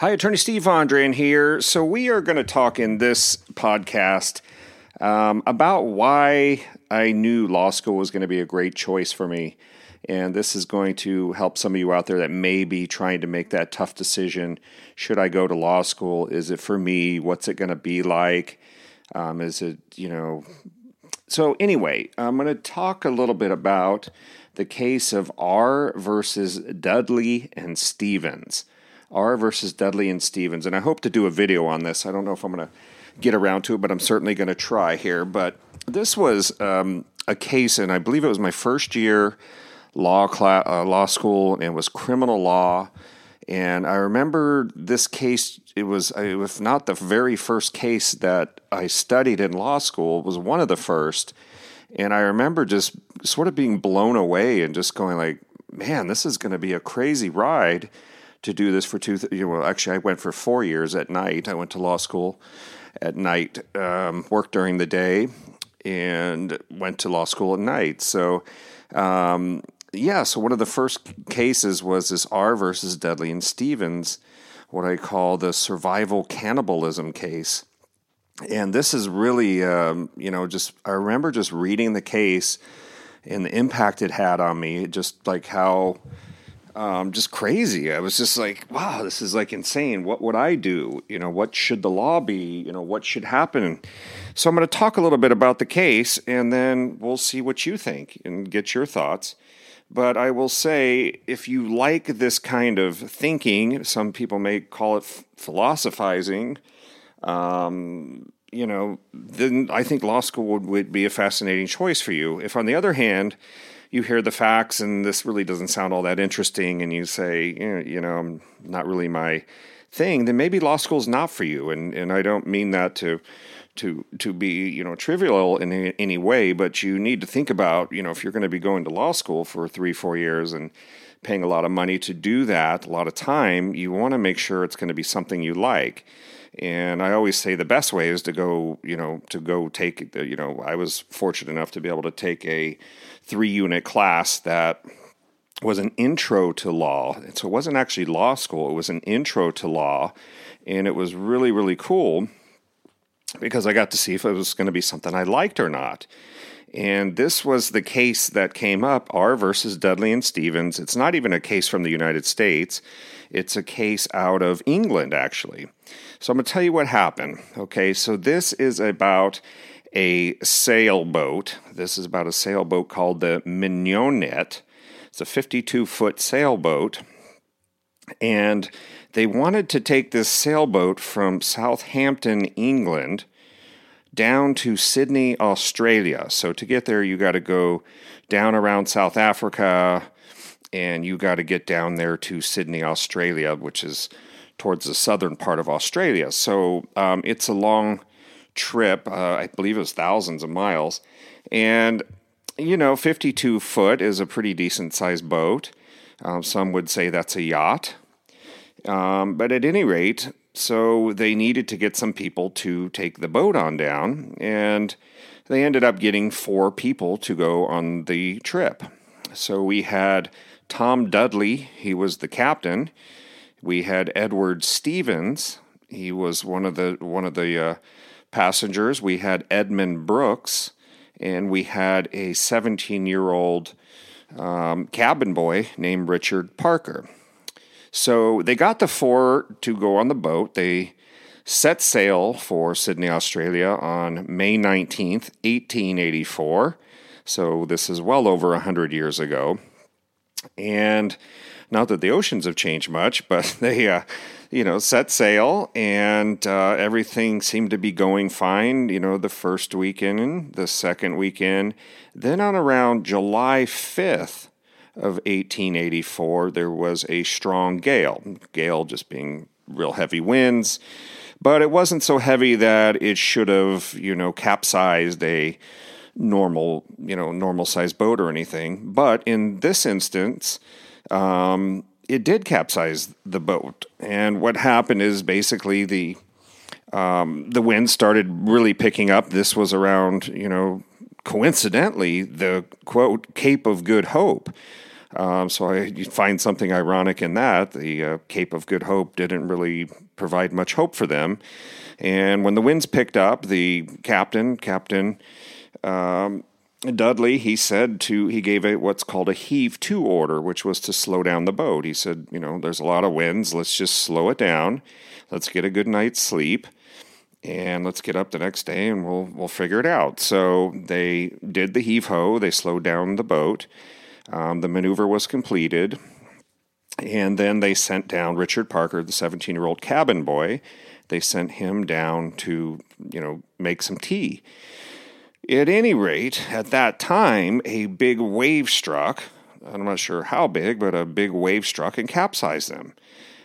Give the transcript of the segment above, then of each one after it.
Hi, Attorney Steve Vondran here. So, we are going to talk in this podcast um, about why I knew law school was going to be a great choice for me. And this is going to help some of you out there that may be trying to make that tough decision. Should I go to law school? Is it for me? What's it going to be like? Um, is it, you know. So, anyway, I'm going to talk a little bit about the case of R versus Dudley and Stephens. R versus Dudley and Stephens. And I hope to do a video on this. I don't know if I'm going to get around to it, but I'm certainly going to try here. But this was um, a case, and I believe it was my first year law class, uh, law school, and it was criminal law. And I remember this case. It was, if not the very first case that I studied in law school, it was one of the first. And I remember just sort of being blown away and just going like, "Man, this is going to be a crazy ride." To do this for two. You know, well, actually, I went for four years at night. I went to law school at night, um, worked during the day, and went to law school at night. So, um, yeah. So one of the first cases was this R versus Dudley and Stephens, what I call the survival cannibalism case. And this is really, um, you know, just I remember just reading the case and the impact it had on me, just like how um, just crazy. I was just like, wow, this is like insane. What would I do? You know, what should the law be? You know, what should happen? So I'm going to talk a little bit about the case and then we'll see what you think and get your thoughts. But I will say, if you like this kind of thinking, some people may call it philosophizing, um, you know, then I think law school would, would be a fascinating choice for you. If, on the other hand, you hear the facts and this really doesn't sound all that interesting and you say, eh, you know, I'm not really my thing, then maybe law school is not for you. And and I don't mean that to to to be you know trivial in any way, but you need to think about you know if you're going to be going to law school for three four years and paying a lot of money to do that, a lot of time, you want to make sure it's going to be something you like. And I always say the best way is to go, you know, to go take, you know, I was fortunate enough to be able to take a three unit class that was an intro to law. So it wasn't actually law school, it was an intro to law. And it was really, really cool because I got to see if it was going to be something I liked or not. And this was the case that came up R versus Dudley and Stephens. It's not even a case from the United States, it's a case out of England, actually. So I'm going to tell you what happened. Okay, so this is about a sailboat. This is about a sailboat called the Mignonette. It's a 52 foot sailboat. And they wanted to take this sailboat from Southampton, England, down to Sydney, Australia. So to get there, you got to go down around South Africa and you got to get down there to Sydney, Australia, which is towards the southern part of Australia. So um, it's a long trip. Uh, I believe it was thousands of miles. And, you know, 52 foot is a pretty decent sized boat. Um, some would say that's a yacht. Um, but at any rate, so they needed to get some people to take the boat on down, and they ended up getting four people to go on the trip. So we had Tom Dudley, he was the captain. We had Edward Stephens. he was one of the one of the uh, passengers. We had Edmund Brooks, and we had a 17 year old um, cabin boy named Richard Parker. So they got the four to go on the boat. They set sail for Sydney, Australia on May 19th, 1884. So this is well over 100 years ago. And not that the oceans have changed much, but they, uh, you know, set sail and uh, everything seemed to be going fine, you know, the first weekend, the second weekend. Then on around July 5th, of 1884, there was a strong gale. Gale just being real heavy winds, but it wasn't so heavy that it should have, you know, capsized a normal, you know, normal sized boat or anything. But in this instance, um, it did capsize the boat. And what happened is basically the um, the wind started really picking up. This was around, you know, coincidentally, the quote Cape of Good Hope. Um, so I find something ironic in that. The uh, Cape of Good Hope didn't really provide much hope for them. And when the winds picked up, the captain, Captain um, Dudley, he said to, he gave a what's called a heave to order, which was to slow down the boat. He said, you know, there's a lot of winds. Let's just slow it down. Let's get a good night's sleep and let's get up the next day and we'll we'll figure it out. So they did the heave ho. They slowed down the boat. Um, the maneuver was completed, and then they sent down Richard Parker, the 17 year old cabin boy. They sent him down to you know make some tea. At any rate, at that time, a big wave struck. I'm not sure how big, but a big wave struck and capsized them.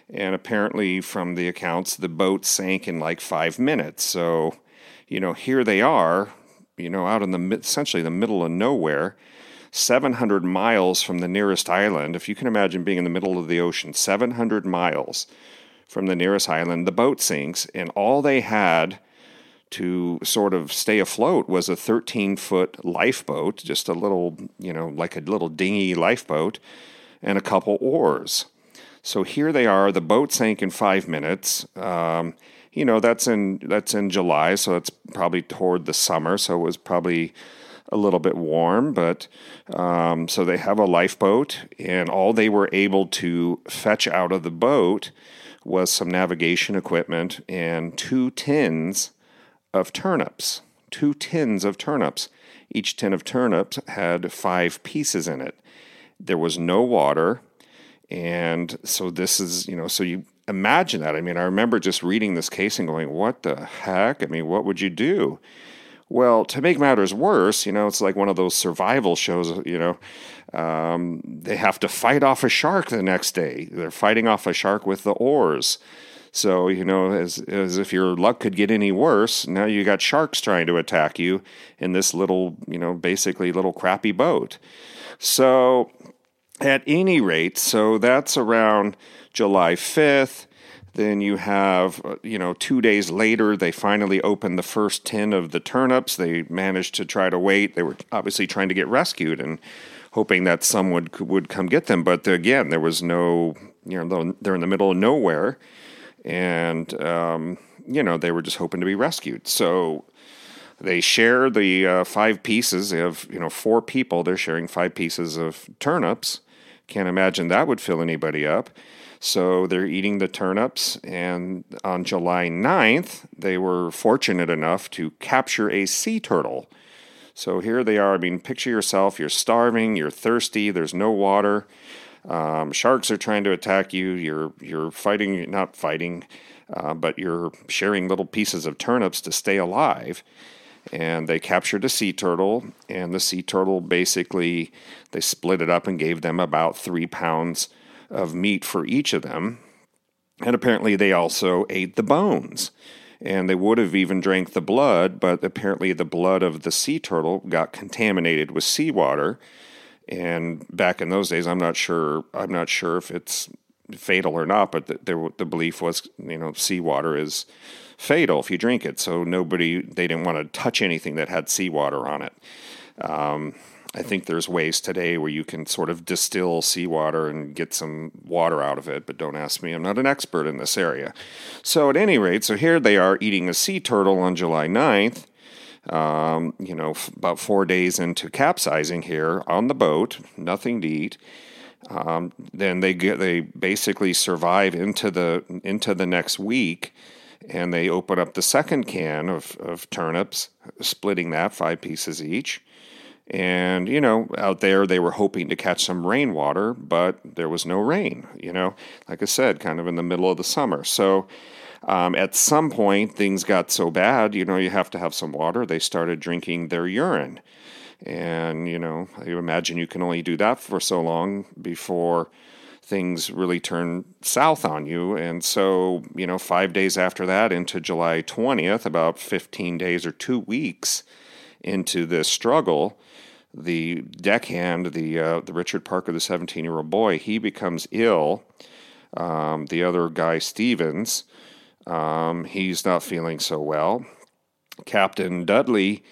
And apparently, from the accounts, the boat sank in like five minutes. So, you know, here they are, you know, out in the essentially the middle of nowhere, 700 miles from the nearest island. If you can imagine being in the middle of the ocean, 700 miles from the nearest island, the boat sinks, and all they had to sort of stay afloat was a 13 foot lifeboat, just a little, you know, like a little dinghy lifeboat, and a couple oars. So here they are. The boat sank in five minutes. Um, you know that's in that's in July, so that's probably toward the summer. So it was probably a little bit warm, but um, so they have a lifeboat, and all they were able to fetch out of the boat was some navigation equipment and two tins of turnips. Two tins of turnips. Each tin of turnips had five pieces in it. There was no water. And so this is, you know, so you imagine that. I mean, I remember just reading this case and going, what the heck? I mean, what would you do? Well, to make matters worse, you know, it's like one of those survival shows, you know, um, they have to fight off a shark the next day. They're fighting off a shark with the oars. So, you know, as, as if your luck could get any worse, now you got sharks trying to attack you in this little, you know, basically little crappy boat. So, at any rate, so that's around July 5th. Then you have, uh, you know, two days later, they finally opened the first tin of the turnips. They managed to try to wait. They were obviously trying to get rescued and hoping that someone would, would come get them. But again, there was no, you know, they're in the middle of nowhere. And, um, you know, they were just hoping to be rescued. So they share the uh, five pieces. of you know, four people. They're sharing five pieces of turnips can't imagine that would fill anybody up. So they're eating the turnips, and on July 9th, they were fortunate enough to capture a sea turtle. So here they are. I mean, picture yourself you're starving, you're thirsty, there's no water. Um, sharks are trying to attack you. You're you're fighting, not fighting, uh, but you're sharing little pieces of turnips to stay alive. And they captured a sea turtle and the sea turtle basically they split it up and gave them about three pounds of meat for each of them. And apparently they also ate the bones. And they would have even drank the blood but apparently the blood of the sea turtle got contaminated with seawater and back in those days i'm not sure i'm not sure if it's fatal or not but the, the, the belief was you know seawater is fatal if you drink it. So nobody, they didn't want to touch anything that had seawater on it. Um, I think there's ways today where you can sort of distill seawater and get some water out of it, but don't ask me. I'm not an expert in this area. So, at any rate, so here they are eating a sea turtle on July 9th. Um, you know, f- about four days into capsizing here on the boat, nothing to eat. Um, then they get they basically survive into the into the next week and they open up the second can of, of turnips, splitting that five pieces each. And, you know, out there they were hoping to catch some rainwater, but there was no rain, you know, like I said, kind of in the middle of the summer. So um, at some point, things got so bad, you know, you have to have some water. They started drinking their urine. And, you know, you imagine you can only do that for so long before things really turn south on you. And so, you know, five days after that into July 20th, about 15 days or two weeks into this struggle, the deckhand, the, uh, the Richard Parker, the 17 year old boy, he becomes ill. Um, the other guy, Stephens, um, he's not feeling so well. Captain Dudley,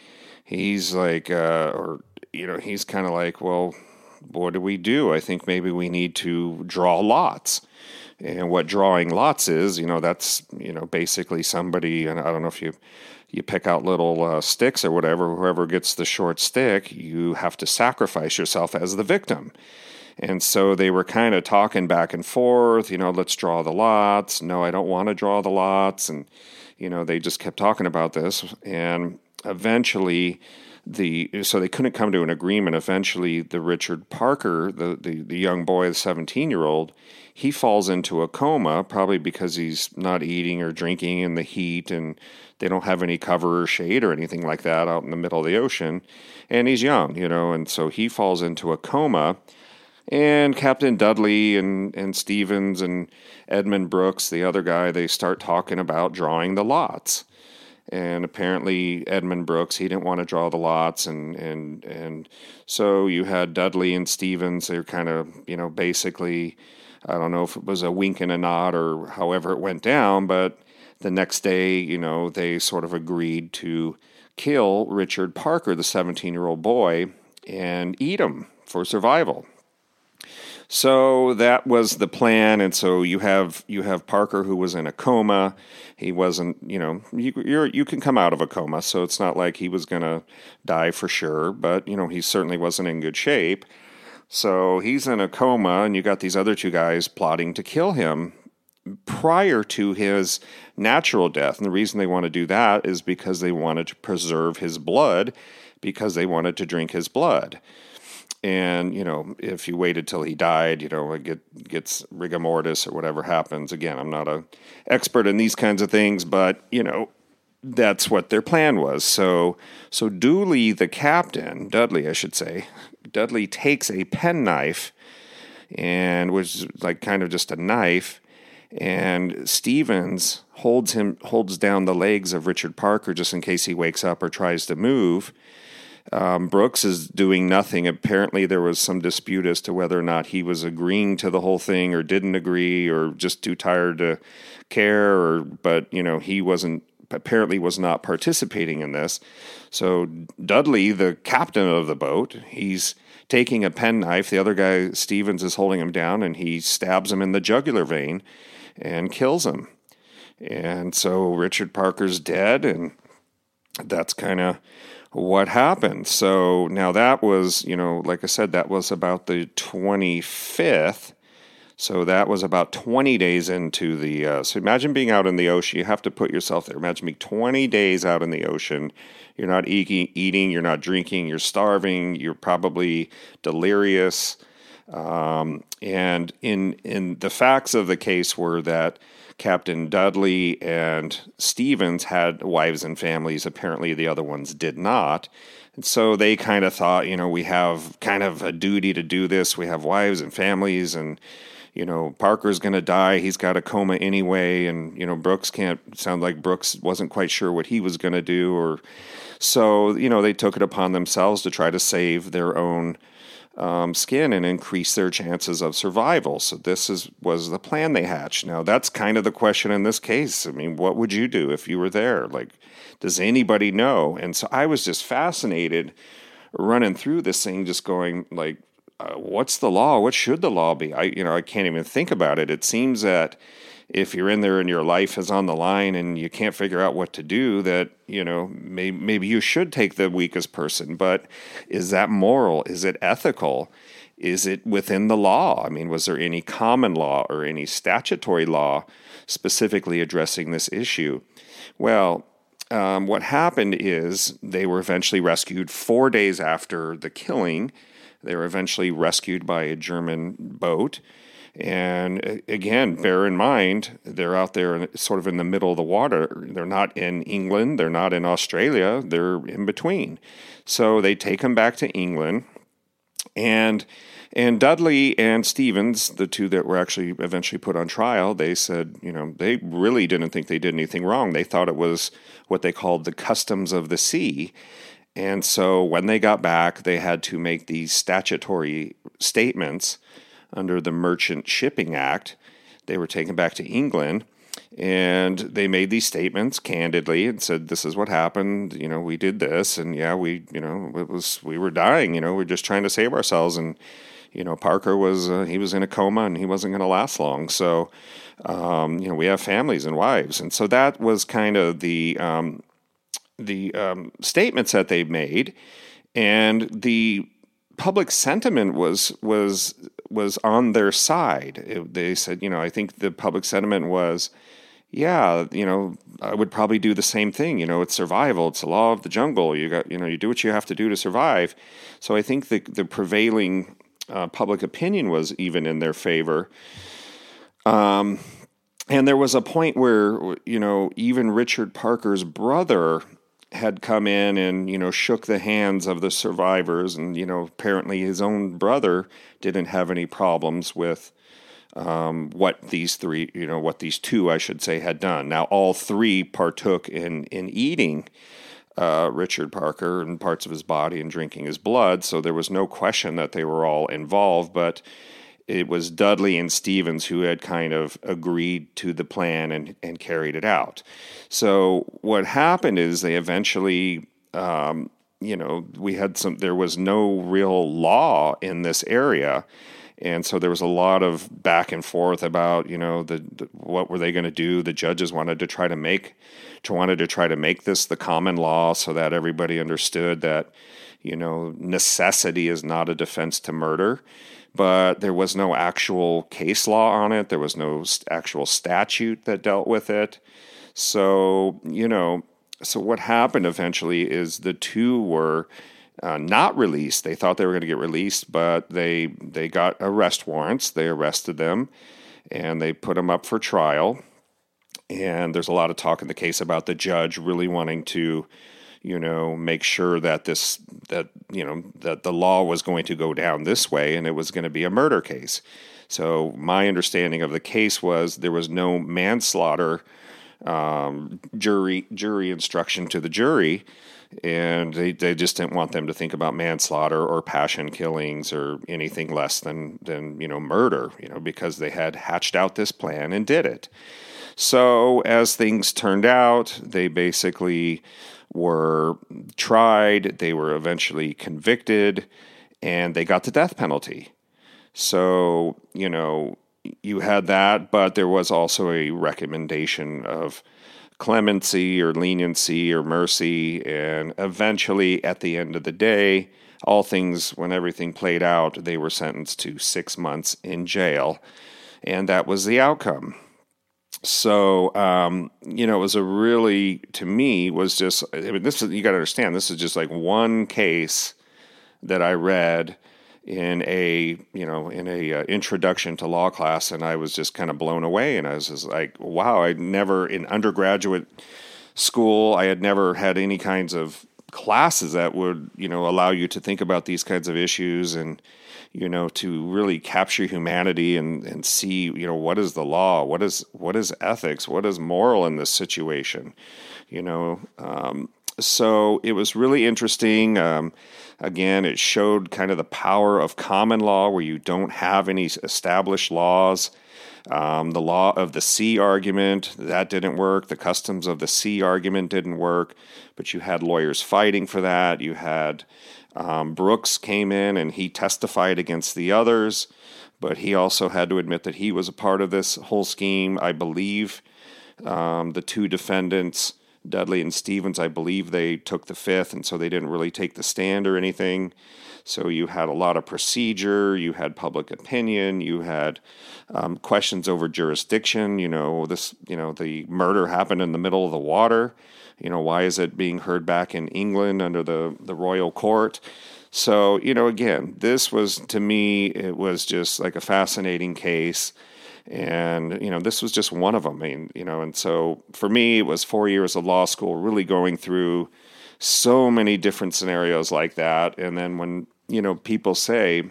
he's like, uh, or, you know, he's kind of like, well, what do we do? I think maybe we need to draw lots. And what drawing lots is, you know, that's, you know, basically somebody, and I don't know if you you pick out little uh, sticks or whatever, whoever gets the short stick, you have to sacrifice yourself as the victim. And so they were kind of talking back and forth, you know, let's draw the lots. No, I don't want to draw the lots. And, you know, they just kept talking about this. And eventually, the so they couldn't come to an agreement. Eventually, the Richard Parker, the the, the young boy, the seventeen year old, he falls into a coma, probably because he's not eating or drinking in the heat, and they don't have any cover or shade or anything like that out in the middle of the ocean, and he's young, you know, and so he falls into a coma. And Captain Dudley and, and Stephens and Edmund Brooks, the other guy, they start talking about drawing the lots. And apparently Edmund Brooks he didn't want to draw the lots and and and so you had Dudley and Stephens they're kind of you know basically I don't know if it was a wink and a nod or however it went down but the next day you know they sort of agreed to kill Richard Parker the 17 year old boy and eat him for survival so that was the plan, and so you have you have Parker who was in a coma. He wasn't, you know, you you you can come out of a coma, so it's not like he was going to die for sure, but you know he certainly wasn't in good shape. So he's in a coma, and you got these other two guys plotting to kill him prior to his natural death. And the reason they want to do that is because they wanted to preserve his blood, because they wanted to drink his blood and you know if you waited till he died you know it get, gets rigor mortis or whatever happens. Again i'm not a expert in these kinds of things but you know that's what their plan was. So so dooley the captain dudley i should say dudley takes a penknife and was like kind of just a knife and stephens holds him holds down the legs of richard parker just in case he wakes up or tries to move um, Brooks is doing nothing. Apparently, there was some dispute as to whether or not he was agreeing to the whole thing or didn't agree or just too tired to care. Or, but you know, he wasn't apparently was not participating in this. So Dudley, the captain of the boat, he's taking a penknife. The other guy, Stephens, is holding him down, and he stabs him in the jugular vein and kills him. And so Richard Parker's dead, and that's kind of what happened. So now that was, you know, like I said, that was about the 25th. So that was about 20 days into the. Uh, so imagine being out in the ocean. You have to put yourself there. Imagine being 20 days out in the ocean. You're not eating, you're not drinking, you're starving, you're probably delirious. Um, and in in the facts of the case were that Captain Dudley and Stephens had wives and families. Apparently, the other ones did not. And so they kind of thought, you know, we have kind of a duty to do this. We have wives and families, and, you know, Parker's going to die. He's got a coma anyway. And, you know, Brooks can't sound like Brooks wasn't quite sure what he was going to do. Or so, you know, they took it upon themselves to try to save their own um, skin and increase their chances of survival. So this is was the plan they hatched. Now that's kind of the question in this case. I mean, what would you do if you were there? Like, does anybody know? And so I was just fascinated running through this thing, just going like, uh, what's the law? What should the law be? I you know I can't even think about it. It seems that if you're in there and your life is on the line and you can't figure out what to do, that you know maybe, maybe you should take the weakest person. But is that moral? Is it ethical? Is it within the law? I mean, was there any common law or any statutory law specifically addressing this issue? Well, um, what happened is they were eventually rescued four days after the killing. They were eventually rescued by a German boat. And uh, again, bear in mind, they're out there sort of in the middle of the water. They're not in England, they're not in Australia, they're in between. So they take them back to England. And and Dudley and Stephens, the two that were actually eventually put on trial, they said, you know, they really didn't think they did anything wrong. They thought it was what they called the customs of the sea. And so when they got back, they had to make these statutory statements under the Merchant Shipping Act. They were taken back to England and they made these statements candidly and said this is what happened you know we did this and yeah we you know it was we were dying you know we are just trying to save ourselves and you know, Parker was uh, he was in a coma and he wasn't going to last long. So, um, you know, we have families and wives, and so that was kind of the um, the um, statements that they made, and the public sentiment was was was on their side. It, they said, you know, I think the public sentiment was, yeah, you know, I would probably do the same thing. You know, it's survival. It's the law of the jungle. You got, you know, you do what you have to do to survive. So I think the the prevailing uh, public opinion was even in their favor. Um, and there was a point where you know even Richard Parker's brother had come in and you know shook the hands of the survivors, and you know apparently his own brother didn't have any problems with um, what these three, you know, what these two, I should say, had done. Now all three partook in in eating. Uh, Richard Parker and parts of his body and drinking his blood, so there was no question that they were all involved. But it was Dudley and Stephens who had kind of agreed to the plan and, and carried it out. So what happened is they eventually, um, you know, we had some, there was no real law in this area. And so there was a lot of back and forth about, you know, the, the what were they going to do? The judges wanted to try to make, to wanted to try to make this the common law so that everybody understood that, you know, necessity is not a defense to murder but there was no actual case law on it. There was no actual statute that dealt with it. So, you know, so what happened eventually is the two were uh, not released. They thought they were going to get released, but they they got arrest warrants. They arrested them, and they put them up for trial. And there's a lot of talk in the case about the judge really wanting to you know, make sure that this that you know that the law was going to go down this way and it was going to be a murder case. So my understanding of the case was there was no manslaughter um, jury jury instruction to the jury, and they, they just didn't want them to think about manslaughter or passion killings or anything less than than you know murder, you know, because they had hatched out this plan and did it. So as things turned out, they basically were tried, they were eventually convicted, and they got the death penalty. So, you know, you had that, but there was also a recommendation of clemency or leniency or mercy. And eventually, at the end of the day, all things, when everything played out, they were sentenced to six months in jail. And that was the outcome so um, you know, it was a really to me was just. I mean, this is you got to understand. This is just like one case that I read in a you know in a uh, introduction to law class, and I was just kind of blown away. And I was just like, wow! I never in undergraduate school, I had never had any kinds of classes that would you know allow you to think about these kinds of issues and you know, to really capture humanity and, and see, you know, what is the law, what is what is ethics, what is moral in this situation, you know. Um, so it was really interesting. Um, again, it showed kind of the power of common law, where you don't have any established laws. Um, the law of the sea argument that didn't work. The customs of the sea argument didn't work, but you had lawyers fighting for that. You had um, Brooks came in and he testified against the others, but he also had to admit that he was a part of this whole scheme. I believe um, the two defendants, Dudley and Stephens, I believe they took the fifth, and so they didn't really take the stand or anything. So you had a lot of procedure, you had public opinion, you had um, questions over jurisdiction. You know, this, you know, the murder happened in the middle of the water. You know, why is it being heard back in England under the, the royal court? So, you know, again, this was to me, it was just like a fascinating case. And, you know, this was just one of them. I mean, you know, and so for me, it was four years of law school, really going through so many different scenarios like that. And then when, you know, people say,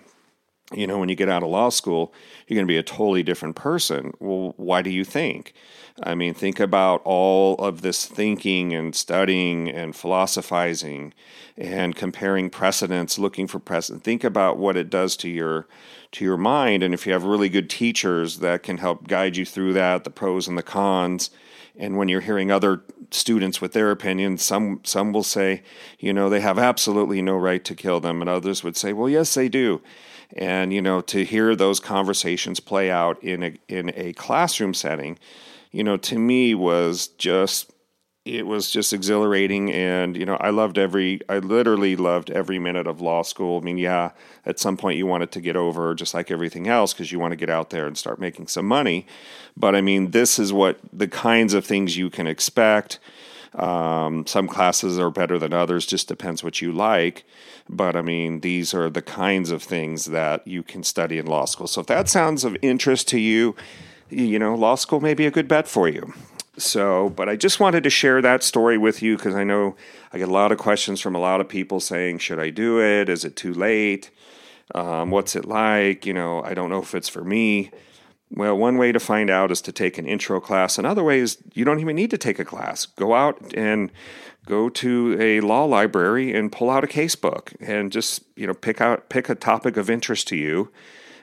you know, when you get out of law school, you're going to be a totally different person. Well, why do you think? I mean, think about all of this thinking and studying and philosophizing and comparing precedents, looking for precedent. Think about what it does to your to your mind, and if you have really good teachers that can help guide you through that, the pros and the cons. And when you're hearing other students with their opinions, some some will say, you know, they have absolutely no right to kill them, and others would say, well, yes, they do And, you know, to hear those conversations play out in a, in a classroom setting, you know, to me was just it was just exhilarating. And you know i loved every i literally loved every minute of law school. I mean yeah at some point you want it to get over just like everything else because you want to get out there and start making some money. But i mean this is what the kinds of things you can expect um, some classes are better than others just depends what you like but i mean these are the kinds of things that you can study in law school so if that sounds of interest to you you know law school may be a good bet for you so, but I just wanted to share that story with you because I know I get a lot of questions from a lot of people saying, should I do it? Is it too late? Um, what's it like? You know, I don't know if it's for me. Well, one way to find out is to take an intro class. Another way is you don't even need to take a class. Go out and go to a law library and pull out a casebook and just you know pick out pick a topic of interest to you.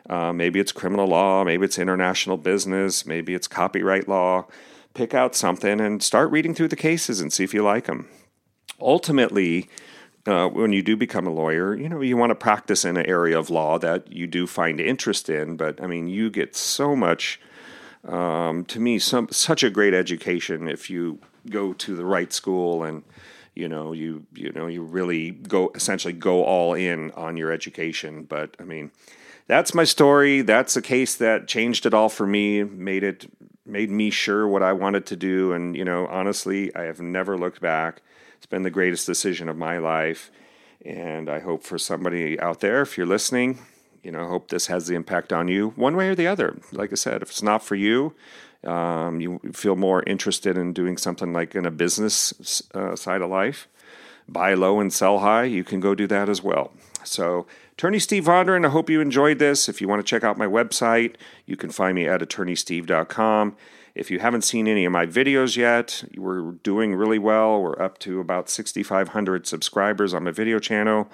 Uh, maybe it's criminal law, maybe it's international business, maybe it's copyright law pick out something and start reading through the cases and see if you like them. Ultimately, uh, when you do become a lawyer, you know, you want to practice in an area of law that you do find interest in. But I mean, you get so much, um, to me, some, such a great education if you go to the right school and you know you you know you really go essentially go all in on your education but i mean that's my story that's a case that changed it all for me made it made me sure what I wanted to do. And, you know, honestly, I have never looked back. It's been the greatest decision of my life. And I hope for somebody out there, if you're listening, you know, I hope this has the impact on you one way or the other. Like I said, if it's not for you, um, you feel more interested in doing something like in a business uh, side of life, buy low and sell high, you can go do that as well. So, Attorney Steve Vondran, I hope you enjoyed this. If you want to check out my website, you can find me at attorneysteve.com. If you haven't seen any of my videos yet, we're doing really well. We're up to about 6,500 subscribers on my video channel.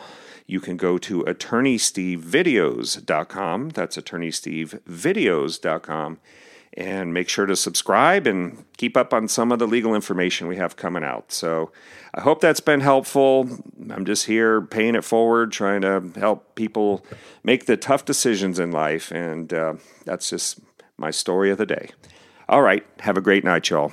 You can go to attorneystevevideos.com. That's attorneystevevideos.com and make sure to subscribe and keep up on some of the legal information we have coming out. So I hope that's been helpful. I'm just here paying it forward, trying to help people make the tough decisions in life. And uh, that's just my story of the day. All right. Have a great night, y'all.